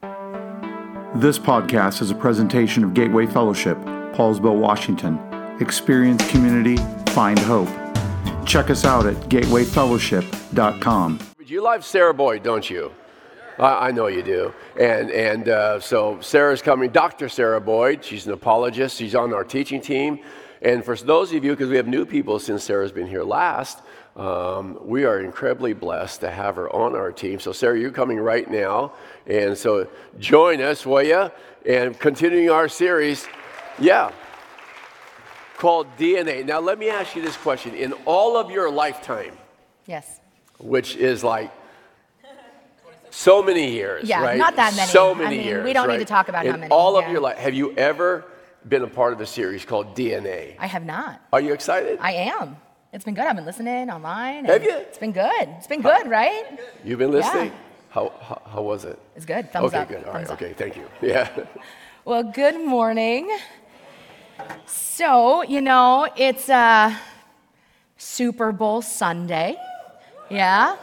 This podcast is a presentation of Gateway Fellowship, Poulsbo, Washington. Experience community, find hope. Check us out at gatewayfellowship.com. You love Sara Boyd, don't you? I, know you do. And, and uh, so Sara's coming, Dr. Sara Boyd. She's an apologist. She's on our teaching team. And for those of you, because we have new people since Sara's been here last, um, we are incredibly blessed to have her on our team. So, Sara, you're coming right now. And so join us, will you? And continuing our series, yeah, called DNA. Now, let me ask you this question. In all of your lifetime, Yes. which is like so many years, Yeah, right? not that many. So I many mean, years. we don't need to talk about how In many, all of your life, have you ever been a part of a series called DNA? I have not. Are you excited? I am. It's been good. I've been listening online. Have you? It's been good. It's been good, right? You've been listening? Yeah. How, how, how was it? It's good. Thumbs okay, up. good. All right. Okay, thank you. Yeah. Well, good morning. So, you know, it's uh, Super Bowl Sunday. Yeah?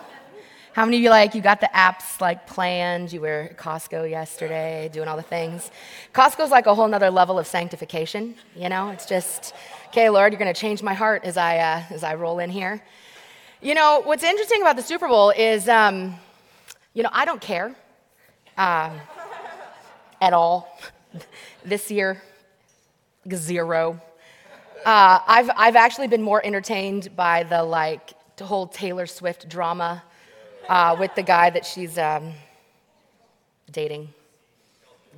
How many of you like you got the apps like planned? You were at Costco yesterday, doing all the things. Costco's like a whole nother level of sanctification. You know, it's just, okay, Lord, you're going to change my heart as I uh, as I roll in here. You know, what's interesting about the Super Bowl is, um, you know, I don't care um, at all this year. Zero. Uh, I've, I've actually been more entertained by the like whole Taylor Swift drama uh, with the guy that she's um, dating.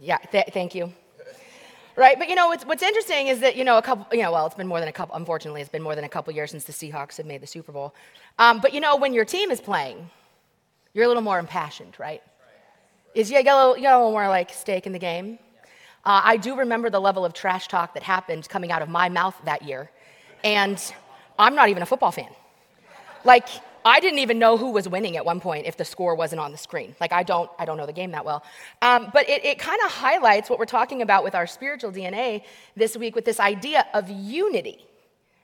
Yeah, th- thank you. Right, but you know what's, what's interesting is that you know a couple, you know, well, it's been more than a couple. Unfortunately, it's been more than a couple years since the Seahawks have made the Super Bowl. Um, but you know, when your team is playing, you're a little more impassioned, right? Is you get a little, you get a little more like stake in the game. Uh, I do remember the level of trash talk that happened coming out of my mouth that year, and I'm not even a football fan. Like, I didn't even know who was winning at one point if the score wasn't on the screen. Like, I don't, I don't know the game that well. Um, but it, it kind of highlights what we're talking about with our spiritual DNA this week with this idea of unity,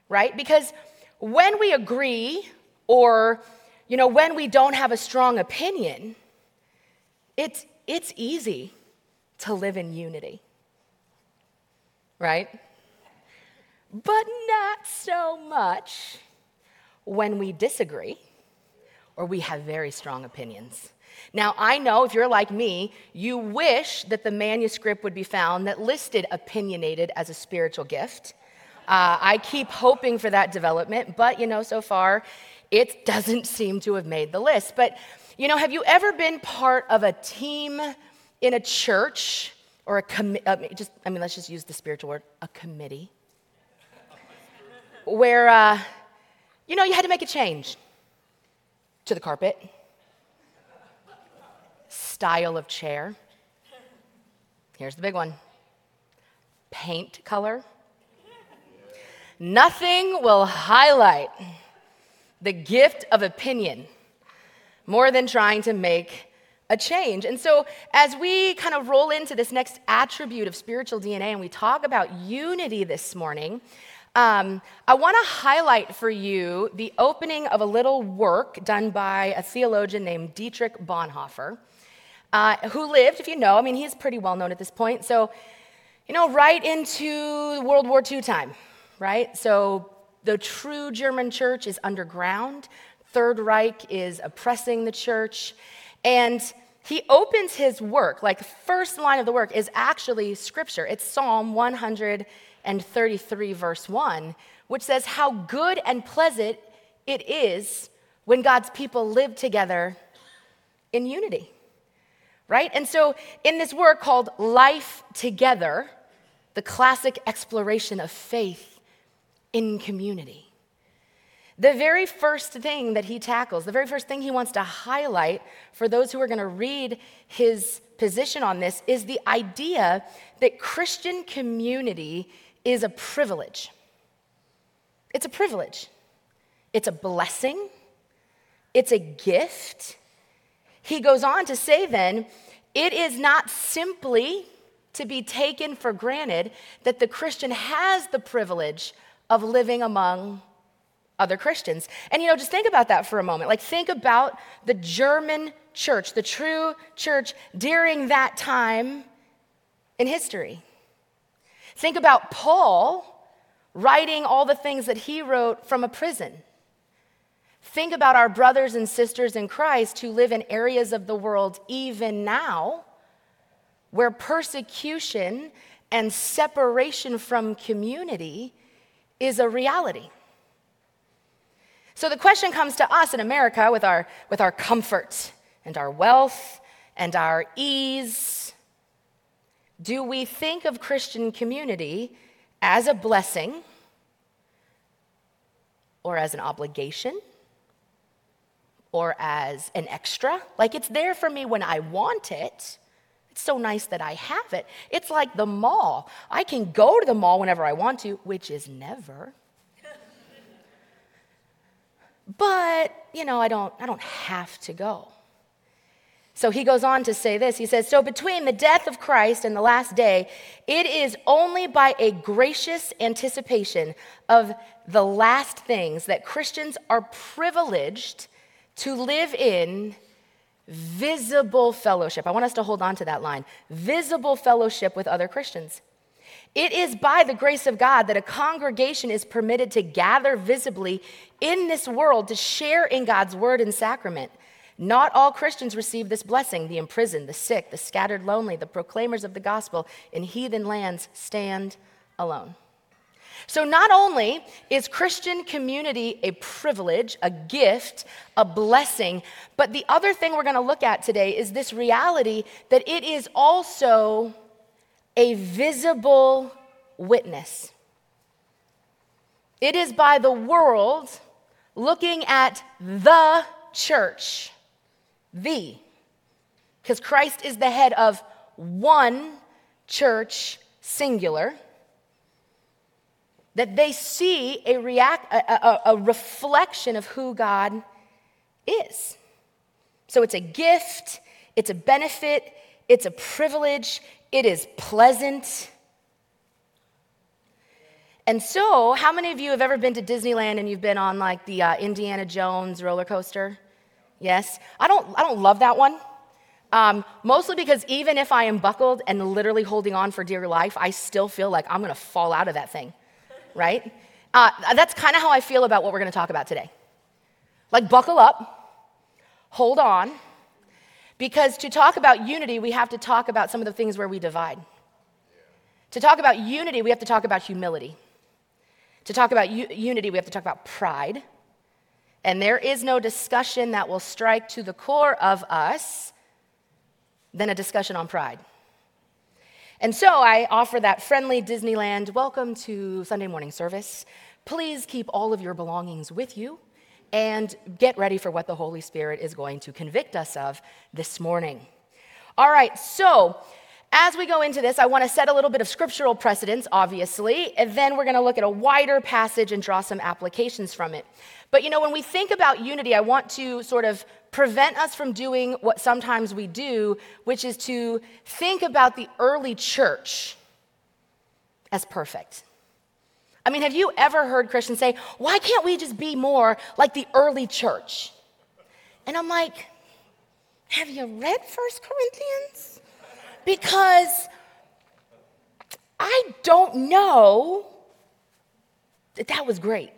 right? Because when we agree or, you know, when we don't have a strong opinion, it's, it's easy to live in unity, right? But not so much when we disagree or we have very strong opinions. Now, I know if you're like me, you wish that the manuscript would be found that listed opinionated as a spiritual gift. Uh, I keep hoping for that development, but you know, so far it doesn't seem to have made the list. But you know, have you ever been part of a team in a church or a committee? Uh, just, I mean, let's just use the spiritual word, a committee, where uh, you know you had to make a change to the carpet, style of chair. Here's the big one paint color. Nothing will highlight the gift of opinion more than trying to make a change. And so, as we kind of roll into this next attribute of spiritual DNA and we talk about unity this morning, um, I want to highlight for you the opening of a little work done by a theologian named Dietrich Bonhoeffer, uh, who lived, if you know, I mean, he's pretty well known at this point. So, you know, right into World War II time, right? So, the true German church is underground. Third Reich is oppressing the church. And he opens his work, like the first line of the work is actually scripture. It's Psalm 133, verse 1, which says, How good and pleasant it is when God's people live together in unity. Right? And so, in this work called Life Together, the classic exploration of faith in community, the very first thing that he tackles, the very first thing he wants to highlight for those who are going to read his position on this is the idea that Christian community is a privilege. It's a privilege, it's a blessing, it's a gift. He goes on to say then, it is not simply to be taken for granted that the Christian has the privilege of living among other Christians. And you know, just think about that for a moment. Like, think about the German church, the true church during that time in history. Think about Paul writing all the things that he wrote from a prison. Think about our brothers and sisters in Christ who live in areas of the world even now where persecution and separation from community is a reality. So the question comes to us in America with our, with our comfort and our wealth and our ease. Do we think of Christian community as a blessing or as an obligation or as an extra? Like it's there for me when I want it. It's so nice that I have it. It's like the mall. I can go to the mall whenever I want to, which is never. but, you know, I don't, I don't have to go. So he goes on to say this. He says, So between the death of Christ and the last day, it is only by a gracious anticipation of the last things that Christians are privileged to live in visible fellowship. I want us to hold on to that line visible fellowship with other Christians. It is by the grace of God that a congregation is permitted to gather visibly in this world to share in God's word and sacrament. Not all Christians receive this blessing. The imprisoned, the sick, the scattered lonely, the proclaimers of the gospel in heathen lands stand alone. So, not only is Christian community a privilege, a gift, a blessing, but the other thing we're going to look at today is this reality that it is also a visible witness. It is by the world looking at the church, the, because Christ is the head of one church, singular, that they see a, react, a, a, a reflection of who God is. So it's a gift, it's a benefit, it's a privilege, it is pleasant. And so, how many of you have ever been to Disneyland and you've been on like the uh, Indiana Jones roller coaster? Yes. I don't, I don't love that one. Um, mostly because even if I am buckled and literally holding on for dear life, I still feel like I'm going to fall out of that thing, right? Uh, that's kind of how I feel about what we're going to talk about today. Like, buckle up, hold on, because to talk about unity, we have to talk about some of the things where we divide. To talk about unity, we have to talk about humility. To talk about u- unity, we have to talk about pride. And there is no discussion that will strike to the core of us than a discussion on pride. And so I offer that friendly Disneyland welcome to Sunday morning service. Please keep all of your belongings with you and get ready for what the Holy Spirit is going to convict us of this morning. All right, so as we go into this, I want to set a little bit of scriptural precedence, obviously, and then we're going to look at a wider passage and draw some applications from it. But you know, when we think about unity, I want to sort of prevent us from doing what sometimes we do, which is to think about the early church as perfect. I mean, have you ever heard Christians say, why can't we just be more like the early church? And I'm like, have you read First Corinthians? Because I don't know that that was great,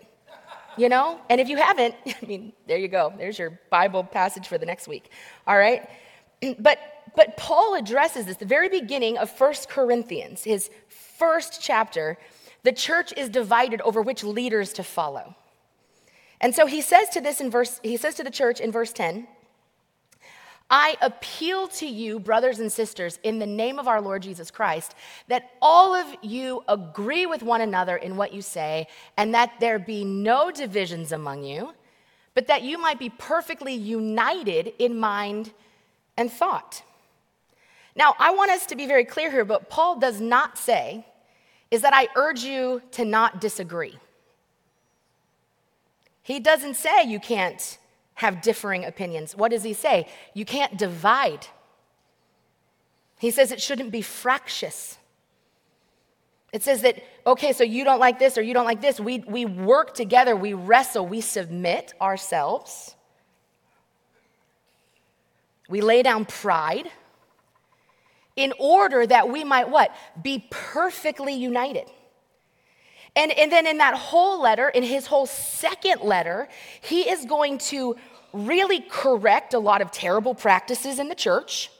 you know? And if you haven't, I mean, there you go. There's your Bible passage for the next week, all right? But, but Paul addresses this, the very beginning of First Corinthians, his first chapter the church is divided over which leaders to follow. And so he says to this in verse, he says to the church in verse 10, I appeal to you, brothers and sisters, in the name of our Lord Jesus Christ, that all of you agree with one another in what you say, and that there be no divisions among you, but that you might be perfectly united in mind and thought. Now, I want us to be very clear here, but Paul does not say is that I urge you to not disagree. He doesn't say you can't have differing opinions. What does he say? You can't divide. He says it shouldn't be fractious. It says that, okay, so you don't like this or you don't like this. We, we work together, we wrestle, we submit ourselves. We lay down pride in order that we might what? Be perfectly united. And, and then in that whole letter, in his whole second letter, he is going to really correct a lot of terrible practices in the church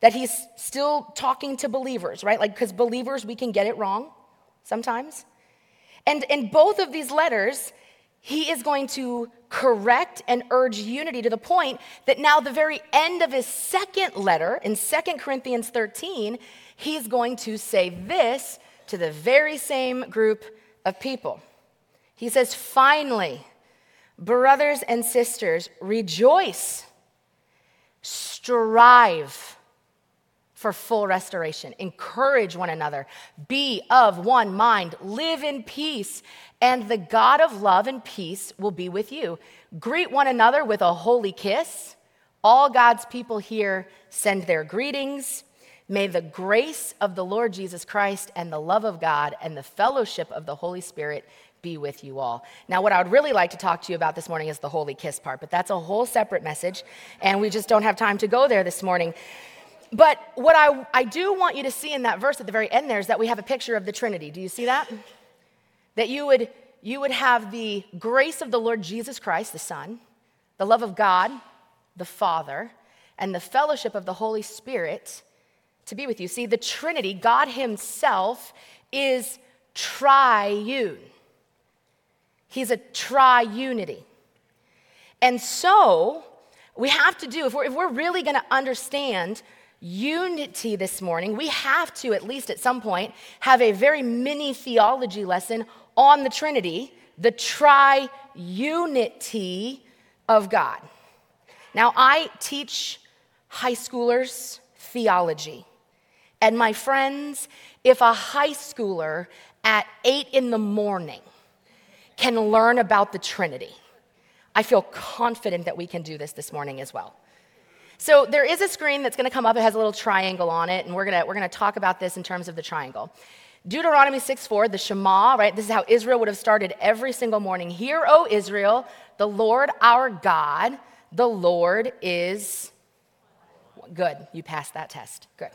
that he's still talking to believers, right? Like, because believers, we can get it wrong sometimes. And in both of these letters, he is going to correct and urge unity to the point that now, the very end of his second letter in 2 Corinthians 13, he's going to say this to the very same group of people. He says, Finally, brothers and sisters, rejoice, strive for full restoration. Encourage one another. Be of one mind. Live in peace. And the God of love and peace will be with you. Greet one another with a holy kiss. All God's people here send their greetings. May the grace of the Lord Jesus Christ and the love of God and the fellowship of the Holy Spirit be with you all. Now, what I would really like to talk to you about this morning is the holy kiss part, but that's a whole separate message, and we just don't have time to go there this morning. But what I, I do want you to see in that verse at the very end there is that we have a picture of the Trinity. Do you see that? That you would, you would have the grace of the Lord Jesus Christ, the Son, the love of God, the Father, and the fellowship of the Holy Spirit to be with you. See, the Trinity, God Himself, is triune. He's a triunity. And so, we have to do, if we're, if we're really going to understand unity this morning, we have to, at least at some point, have a very mini theology lesson on the Trinity, the triunity of God. Now, I teach high schoolers theology. And my friends, if a high schooler at eight in the morning can learn about the Trinity, I feel confident that we can do this this morning as well. So there is a screen that's going to come up. It has a little triangle on it, and we're going to, we're going to talk about this in terms of the triangle. Deuteronomy 6 4, the Shema, right? This is how Israel would have started every single morning. Hear, O Israel, the Lord our God, the Lord is good. You passed that test. Good.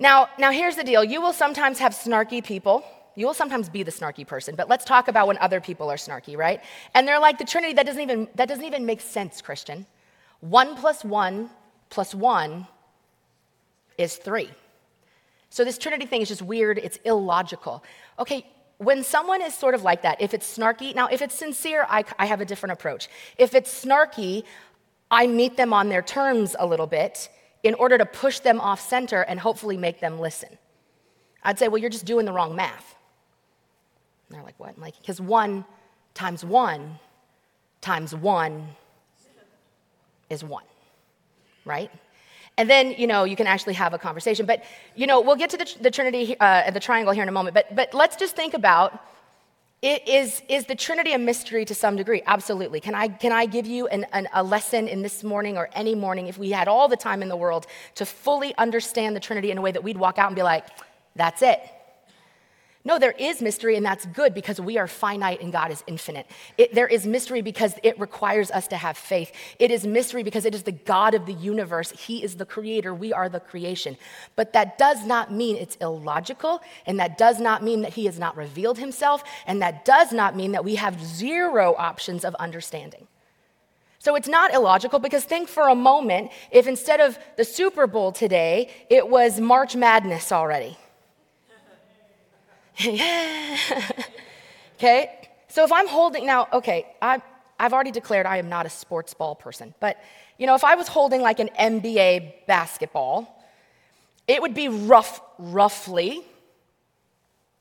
Now, now here's the deal. You will sometimes have snarky people. You will sometimes be the snarky person, but let's talk about when other people are snarky, right? And they're like the Trinity that doesn't even that doesn't even make sense, Christian. One plus one plus one is three. So this Trinity thing is just weird, it's illogical. Okay, when someone is sort of like that, if it's snarky, now if it's sincere, I, I have a different approach. If it's snarky, I meet them on their terms a little bit in order to push them off center and hopefully make them listen. I'd say, well, you're just doing the wrong math. And they're like, what? I'm like, because one times one times one is one, right? And then, you know, you can actually have a conversation. But, you know, we'll get to the, the Trinity, uh, the triangle here in a moment. But, but let's just think about is, is the Trinity a mystery to some degree? Absolutely. Can I, can I give you an, an, a lesson in this morning or any morning if we had all the time in the world to fully understand the Trinity in a way that we'd walk out and be like, that's it? No, there is mystery, and that's good because we are finite and God is infinite. It, there is mystery because it requires us to have faith. It is mystery because it is the God of the universe. He is the creator, we are the creation. But that does not mean it's illogical, and that does not mean that He has not revealed Himself, and that does not mean that we have zero options of understanding. So it's not illogical because think for a moment if instead of the Super Bowl today, it was March Madness already. okay? So if I'm holding, now, okay, I, I've already declared I am not a sports ball person, but you know, if I was holding like an NBA basketball, it would be rough, roughly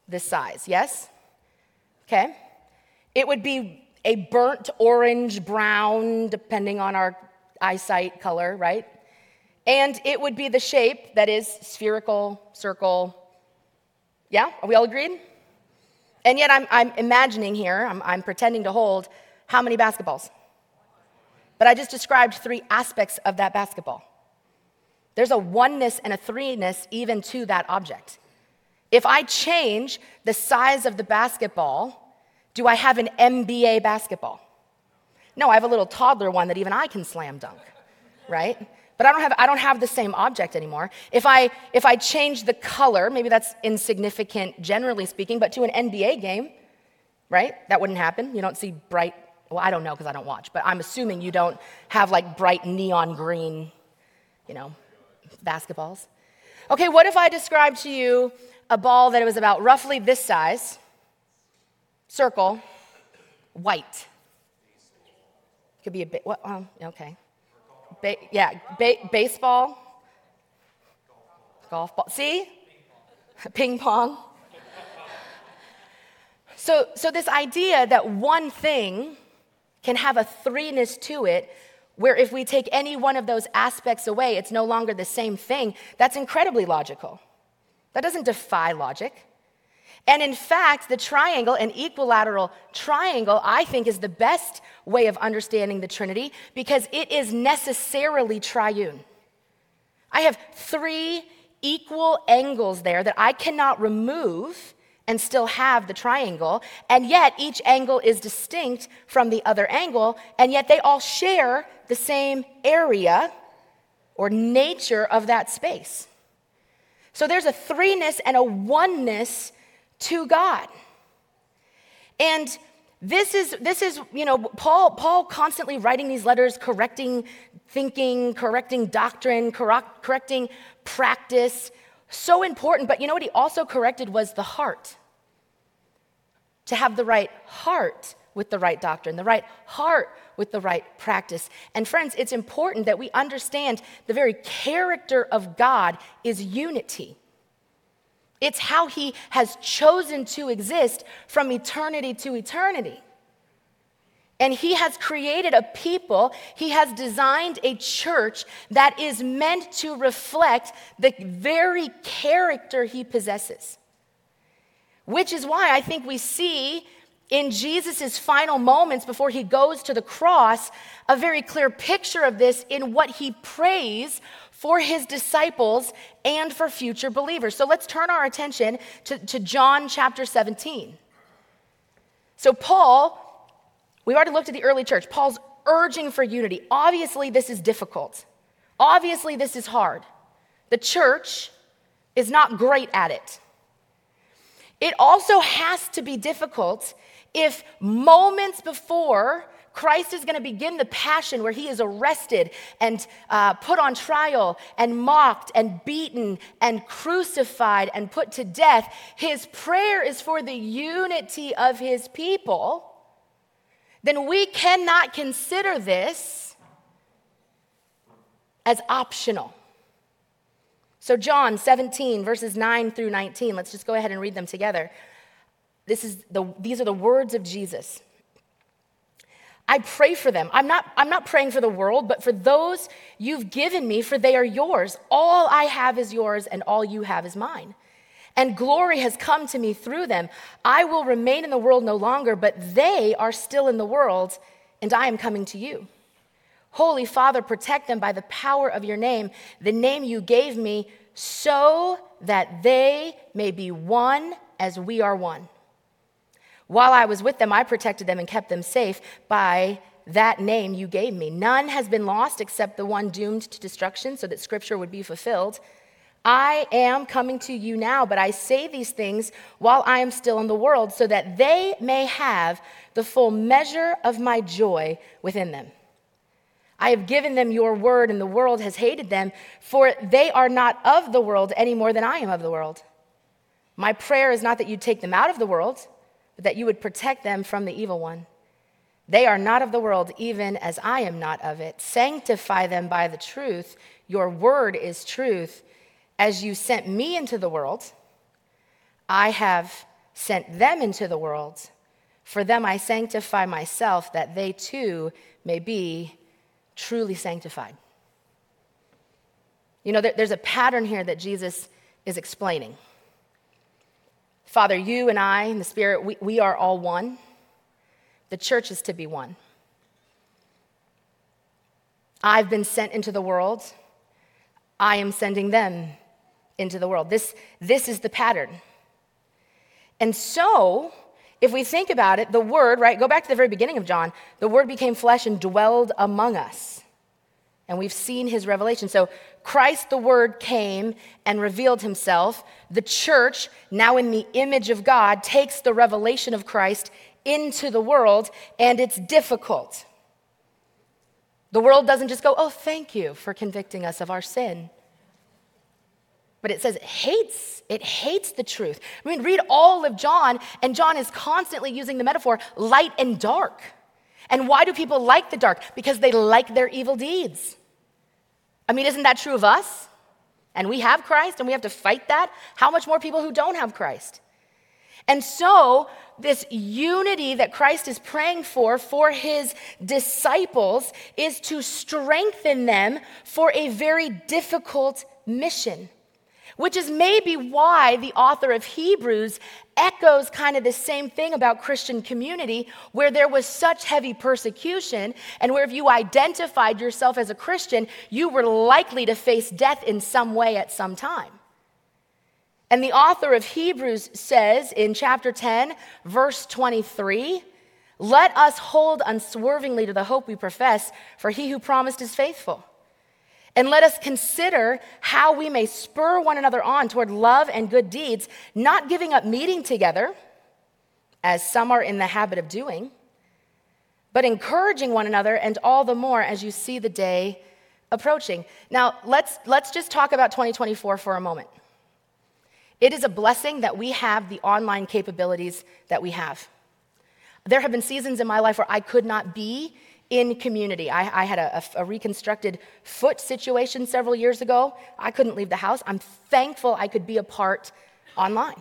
this size, yes? Okay? It would be a burnt orange, brown, depending on our eyesight color, right? And it would be the shape that is spherical, circle, yeah? Are we all agreed? And yet I'm, I'm imagining here, I'm, I'm pretending to hold how many basketballs? But I just described three aspects of that basketball. There's a oneness and a threeness even to that object. If I change the size of the basketball, do I have an NBA basketball? No, I have a little toddler one that even I can slam dunk. right? But I don't have I don't have the same object anymore. If I if I change the color, maybe that's insignificant generally speaking, but to an NBA game, right? That wouldn't happen. You don't see bright well, I don't know because I don't watch, but I'm assuming you don't have like bright neon green, you know, basketballs. Okay, what if I described to you a ball that was about roughly this size, circle, white? Could be a bit, what, um, okay. Ba- yeah, ba- baseball, golf ball. See? Ping pong. So, so this idea that one thing can have a threeness to it, where if we take any one of those aspects away, it's no longer the same thing, that's incredibly logical. That doesn't defy logic. And in fact, the triangle, an equilateral triangle, I think is the best way of understanding the Trinity because it is necessarily triune. I have three equal angles there that I cannot remove and still have the triangle, and yet each angle is distinct from the other angle, and yet they all share the same area or nature of that space. So there's a threeness and a oneness to God. And this is, this is, you know, Paul, Paul constantly writing these letters, correcting thinking, correcting doctrine, correct, correcting practice. So important. But you know what he also corrected was the heart. To have the right heart with the right doctrine, the right heart with the right practice. And friends, it's important that we understand the very character of God is unity. It's how he has chosen to exist from eternity to eternity. And he has created a people, he has designed a church that is meant to reflect the very character he possesses. Which is why I think we see in Jesus' final moments before he goes to the cross a very clear picture of this in what he prays for his disciples and for future believers. So let's turn our attention to, to John chapter 17. So, Paul, we've already looked at the early church. Paul's urging for unity. Obviously, this is difficult. Obviously, this is hard. The church is not great at it. It also has to be difficult if moments before Christ is going to begin the passion where he is arrested and uh, put on trial and mocked and beaten and crucified and put to death. His prayer is for the unity of his people. Then we cannot consider this as optional. So, John 17, verses 9 through 19, let's just go ahead and read them together. This is the, these are the words of Jesus. I pray for them. I'm not, I'm not praying for the world, but for those you've given me, for they are yours. All I have is yours, and all you have is mine. And glory has come to me through them. I will remain in the world no longer, but they are still in the world, and I am coming to you. Holy Father, protect them by the power of your name, the name you gave me, so that they may be one as we are one. While I was with them, I protected them and kept them safe by that name you gave me. None has been lost except the one doomed to destruction, so that scripture would be fulfilled. I am coming to you now, but I say these things while I am still in the world, so that they may have the full measure of my joy within them. I have given them your word, and the world has hated them, for they are not of the world any more than I am of the world. My prayer is not that you take them out of the world but that you would protect them from the evil one. They are not of the world, even as I am not of it. Sanctify them by the truth. Your word is truth. As you sent me into the world, I have sent them into the world. For them I sanctify myself, that they too may be truly sanctified. You know, there's a pattern here that Jesus is explaining. Father, you and I and the Spirit, we, we are all one. The church is to be one. I've been sent into the world. I am sending them into the world. This, this is the pattern. And so, if we think about it, the Word, right, go back to the very beginning of John, the Word became flesh and dwelled among us. and we've seen his revelation. So, Christ the Word came and revealed himself. The church, now in the image of God, takes the revelation of Christ into the world, and it's difficult. The world doesn't just go, Oh, thank you for convicting us of our sin. But it says it hates, it hates the truth. I mean, read all of John, and John is constantly using the metaphor light and dark. And why do people like the dark? Because they like their evil deeds. I mean, isn't that true of us? And we have Christ and we have to fight that. How much more people who don't have Christ? And so, this unity that Christ is praying for for his disciples is to strengthen them for a very difficult mission which is maybe why the author of Hebrews echoes kind of the same thing about Christian community, where there was such heavy persecution, and where if you identified yourself as a Christian, you were likely to face death in some way at some time. And the author of Hebrews says in chapter 10, verse 23, let us hold unswervingly to the hope we profess, for he who promised is faithful. And let us consider how we may spur one another on toward love and good deeds, not giving up meeting together, as some are in the habit of doing, but encouraging one another, and all the more as you see the day approaching. Now, let's, let's just talk about 2024 for a moment. It is a blessing that we have the online capabilities that we have. There have been seasons in my life where I could not be in community. I, I had a, a, reconstructed foot situation several years ago. I couldn't leave the house. I'm thankful I could be a part online.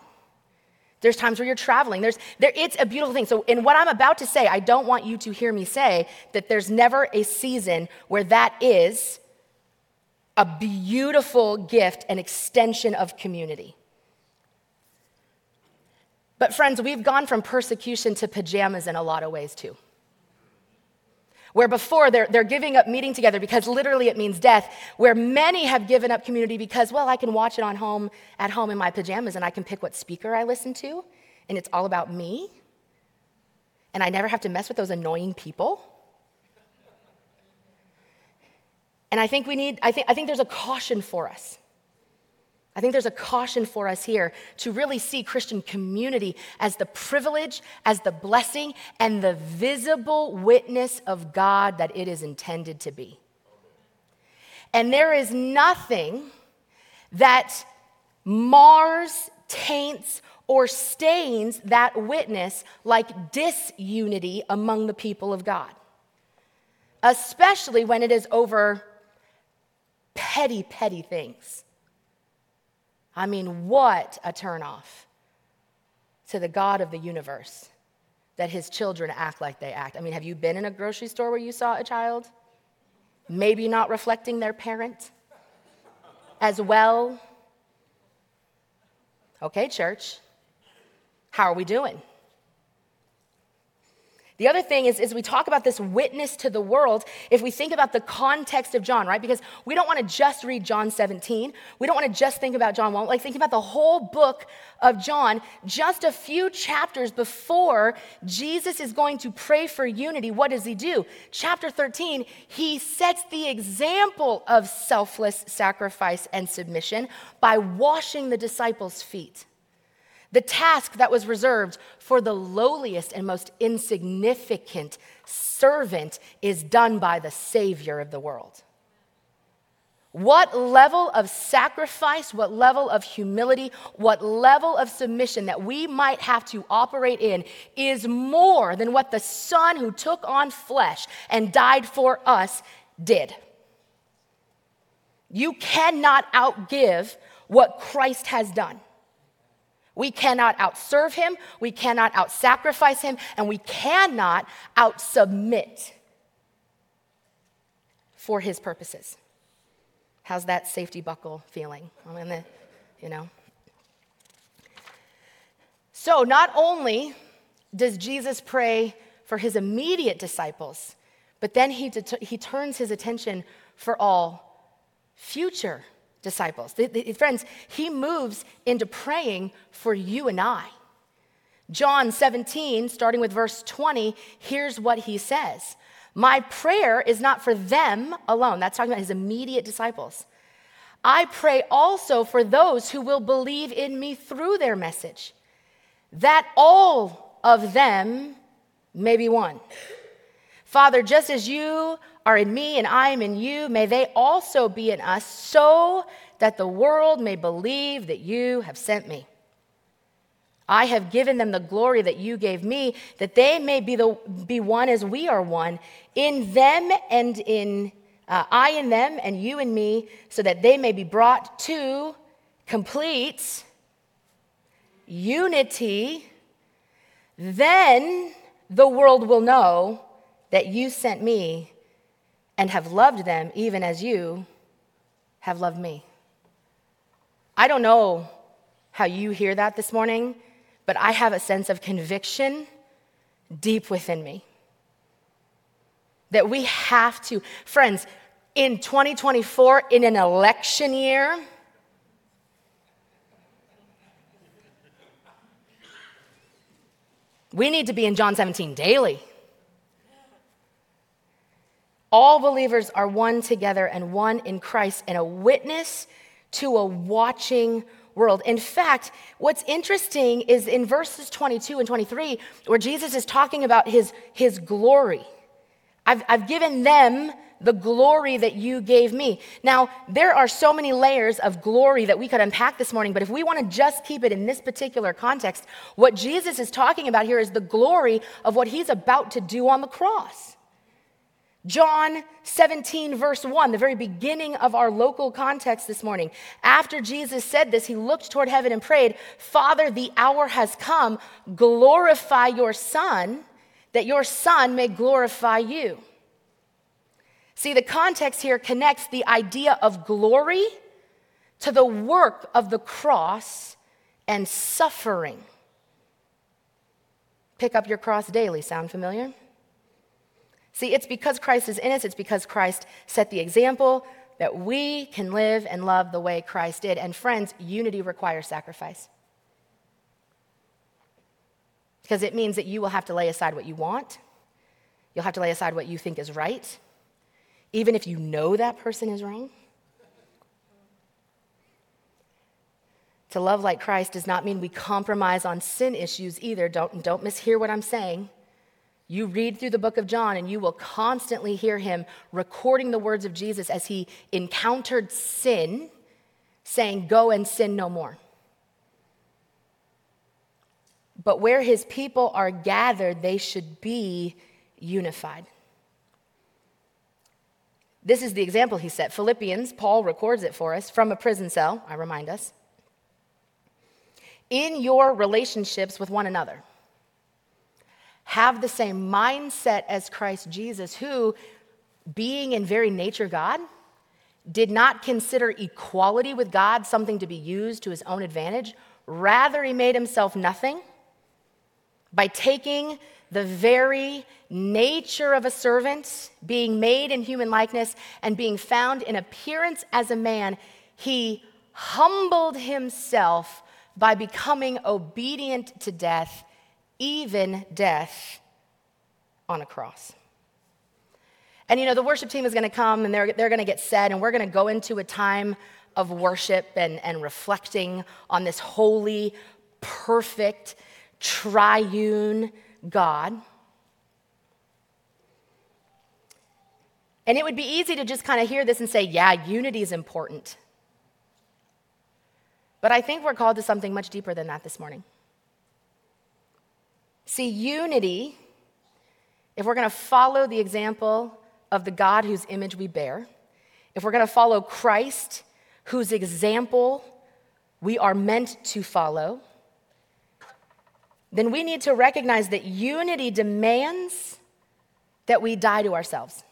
There's times where you're traveling. There's, there, it's a beautiful thing. So, in what I'm about to say, I don't want you to hear me say that there's never a season where that is a beautiful gift, an extension of community. But, friends, we've gone from persecution to pajamas in a lot of ways, too. Where before they're, they're giving up meeting together because literally it means death, where many have given up community because, well, I can watch it on home at home in my pajamas and I can pick what speaker I listen to, and it's all about me. And I never have to mess with those annoying people. And I think we need, I think, I think there's a caution for us. I think there's a caution for us here to really see Christian community as the privilege, as the blessing, and the visible witness of God that it is intended to be. And there is nothing that mars, taints, or stains that witness like disunity among the people of God, especially when it is over petty, petty things. I mean, what a turnoff to the God of the universe that his children act like they act. I mean, have you been in a grocery store where you saw a child? Maybe not reflecting their parent as well. Okay, church, how are we doing? The other thing is, is we talk about this witness to the world, if we think about the context of John, right? Because we don't want to just read John 17. We don't want to just think about John 1. Like, think about the whole book of John. Just a few chapters before Jesus is going to pray for unity, what does he do? Chapter 13, he sets the example of selfless sacrifice and submission by washing the disciples' feet. The task that was reserved for the lowliest and most insignificant servant is done by the Savior of the world. What level of sacrifice, what level of humility, what level of submission that we might have to operate in is more than what the Son who took on flesh and died for us did. You cannot outgive what Christ has done. We cannot outserve him, we cannot outsacrifice him, and we cannot outsubmit for his purposes. How's that safety buckle feeling? I'm you know. So, not only does Jesus pray for his immediate disciples, but then he, det- he turns his attention for all future disciples. The, the, friends, he moves into praying for you and I. John 17, starting with verse 20, here's what he says My prayer is not for them alone. That's talking about his immediate disciples. I pray also for those who will believe in me through their message, that all of them may be one. Father, just as you are in me and I am in you, may they also be in us, so that the world may believe that you have sent me. I have given them the glory that you gave me, that they may be, the, be one as we are one, in them and in uh, I in them and you in me, so that they may be brought to complete unity. Then the world will know that you sent me and have loved them even as you have loved me. I don't know how you hear that this morning, but I have a sense of conviction deep within me that we have to, friends, in 2024, in an election year, we need to be in John 17 daily. All believers are one together and one in Christ and a witness to a watching world. In fact, what's interesting is in verses 22 and 23, where Jesus is talking about his, his glory. I've, I've given them the glory that you gave me. Now, there are so many layers of glory that we could unpack this morning, but if we want to just keep it in this particular context, what Jesus is talking about here is the glory of what he's about to do on the cross. John 17, verse 1, the very beginning of our local context this morning. After Jesus said this, he looked toward heaven and prayed, Father, the hour has come. Glorify your Son, that your Son may glorify you. See, the context here connects the idea of glory to the work of the cross and suffering. Pick up your cross daily. Sound familiar? See, it's because Christ is in us, it's because Christ set the example that we can live and love the way Christ did. And friends, unity requires sacrifice. Because it means that you will have to lay aside what you want, you'll have to lay aside what you think is right, even if you know that person is wrong. To love like Christ does not mean we compromise on sin issues either. Don't, don't mishear what I'm saying. You read through the book of John, and you will constantly hear him recording the words of Jesus as he encountered sin, saying, Go and sin no more. But where his people are gathered, they should be unified. This is the example he set. Philippians, Paul records it for us from a prison cell, I remind us. In your relationships with one another have the same mindset as Christ Jesus, who, being in very nature God, did not consider equality with God something to be used to his own advantage. Rather, he made himself nothing by taking the very nature of a servant, being made in human likeness, and being found in appearance as a man. He humbled himself by becoming obedient to death even death on a cross. And you know, the worship team is going to come and they're, they're going to get set, and we're going to go into a time of worship and, and reflecting on this holy, perfect, triune God. And it would be easy to just kind of hear this and say, yeah, unity is important. But I think we're called to something much deeper than that this morning. See, unity, if we're going to follow the example of the God whose image we bear, if we're going to follow Christ, whose example we are meant to follow, then we need to recognize that unity demands that we die to ourselves.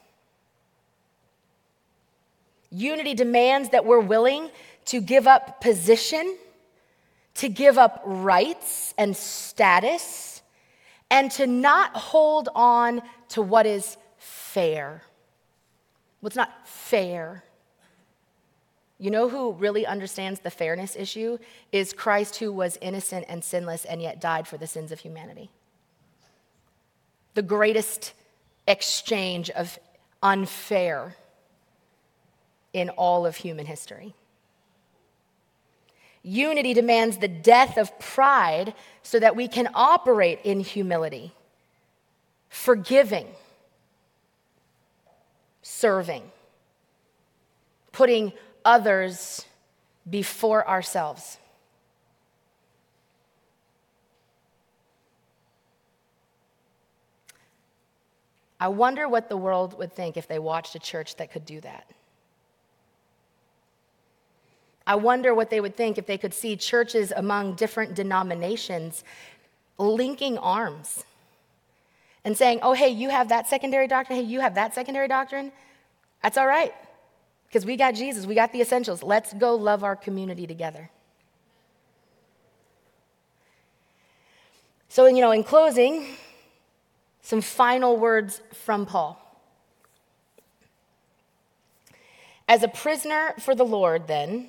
Unity demands that we're willing to give up position, to give up rights and status and to not hold on to what is fair. What's not fair? You know who really understands the fairness issue? Is Christ, who was innocent and sinless and yet died for the sins of humanity. The greatest exchange of unfair in all of human history. Unity demands the death of pride so that we can operate in humility, forgiving, serving, putting others before ourselves. I wonder what the world would think if they watched a church that could do that. I wonder what they would think if they could see churches among different denominations linking arms and saying, oh, hey, you have that secondary doctrine. Hey, you have that secondary doctrine. That's all right because we got Jesus, we got the essentials. Let's go love our community together. So, you know, in closing, some final words from Paul. As a prisoner for the Lord, then,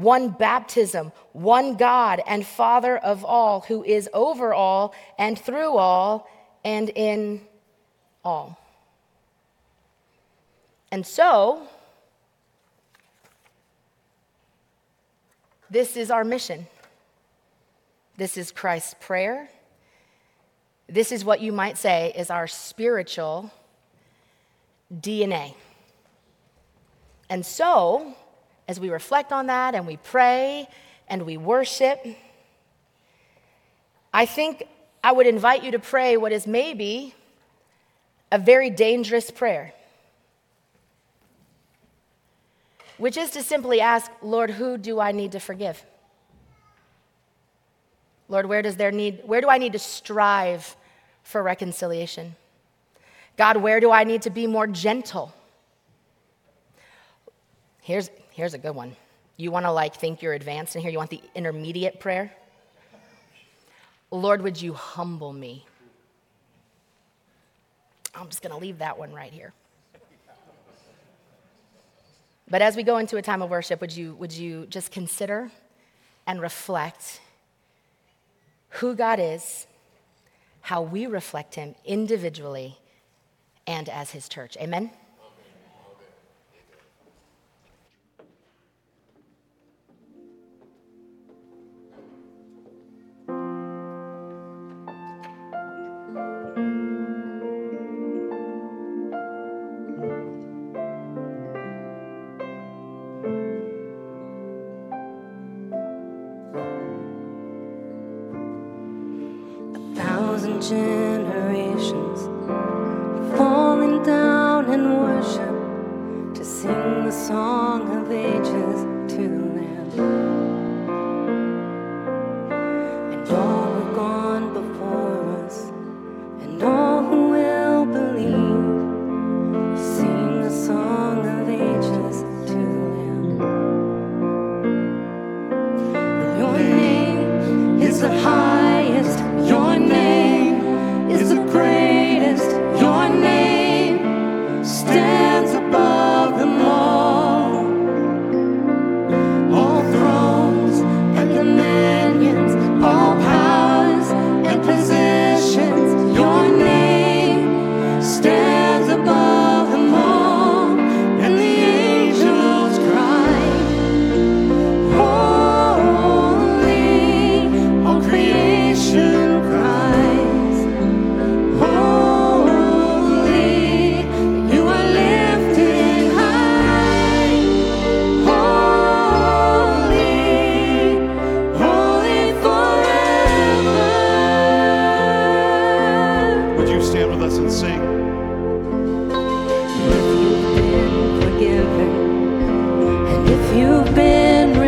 one baptism, one God and Father of all, who is over all and through all and in all. And so, this is our mission. This is Christ's prayer. This is what you might say is our spiritual DNA. And so, as we reflect on that and we pray and we worship, I think I would invite you to pray what is maybe a very dangerous prayer, which is to simply ask, Lord, who do I need to forgive? Lord, where does there need where do I need to strive for reconciliation? God, where do I need to be more gentle? Here's, here's a good one. You want to like think you're advanced in here? You want the intermediate prayer? Lord, would you humble me? I'm just going to leave that one right here. But as we go into a time of worship, would you, would you just consider and reflect who God is how we reflect him individually and as his church. Amen?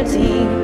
eternity.